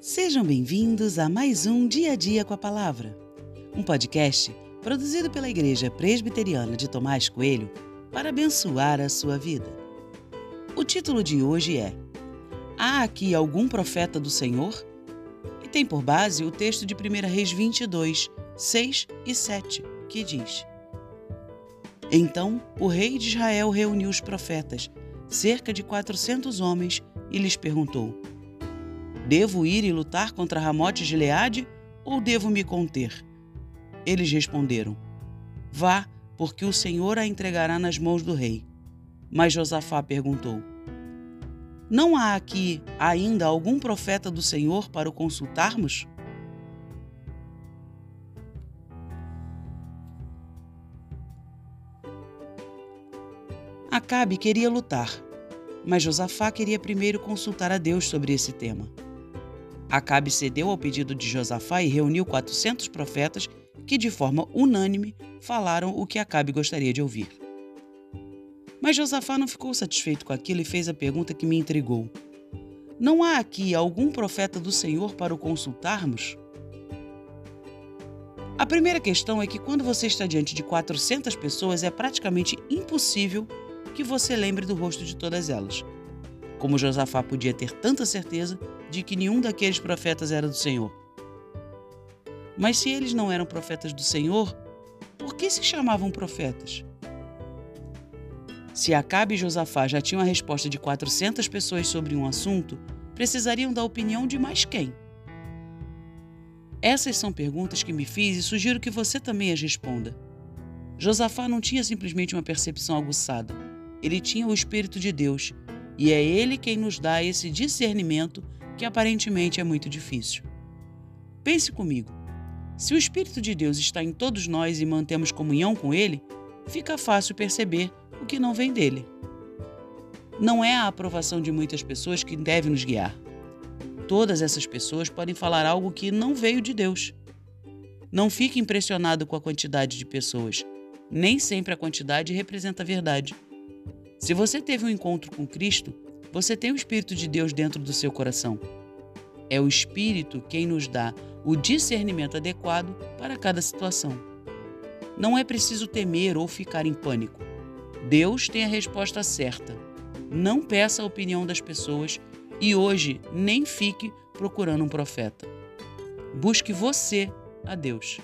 Sejam bem-vindos a mais um Dia a Dia com a Palavra, um podcast produzido pela Igreja Presbiteriana de Tomás Coelho para abençoar a sua vida. O título de hoje é Há aqui algum profeta do Senhor? E tem por base o texto de 1 Reis 22, 6 e 7, que diz: Então o rei de Israel reuniu os profetas, cerca de 400 homens, e lhes perguntou: Devo ir e lutar contra Ramote de Leade ou devo me conter? Eles responderam: Vá, porque o Senhor a entregará nas mãos do rei. Mas Josafá perguntou: Não há aqui ainda algum profeta do Senhor para o consultarmos? Acabe queria lutar, mas Josafá queria primeiro consultar a Deus sobre esse tema. Acabe cedeu ao pedido de Josafá e reuniu 400 profetas que, de forma unânime, falaram o que Acabe gostaria de ouvir. Mas Josafá não ficou satisfeito com aquilo e fez a pergunta que me intrigou: Não há aqui algum profeta do Senhor para o consultarmos? A primeira questão é que quando você está diante de 400 pessoas, é praticamente impossível que você lembre do rosto de todas elas. Como Josafá podia ter tanta certeza de que nenhum daqueles profetas era do Senhor. Mas se eles não eram profetas do Senhor, por que se chamavam profetas? Se Acabe e Josafá já tinham a resposta de 400 pessoas sobre um assunto, precisariam da opinião de mais quem? Essas são perguntas que me fiz e sugiro que você também as responda. Josafá não tinha simplesmente uma percepção aguçada, ele tinha o Espírito de Deus, e é ele quem nos dá esse discernimento que aparentemente é muito difícil. Pense comigo: se o Espírito de Deus está em todos nós e mantemos comunhão com Ele, fica fácil perceber o que não vem dele. Não é a aprovação de muitas pessoas que deve nos guiar. Todas essas pessoas podem falar algo que não veio de Deus. Não fique impressionado com a quantidade de pessoas. Nem sempre a quantidade representa a verdade. Se você teve um encontro com Cristo, você tem o Espírito de Deus dentro do seu coração. É o Espírito quem nos dá o discernimento adequado para cada situação. Não é preciso temer ou ficar em pânico. Deus tem a resposta certa. Não peça a opinião das pessoas e hoje nem fique procurando um profeta. Busque você a Deus.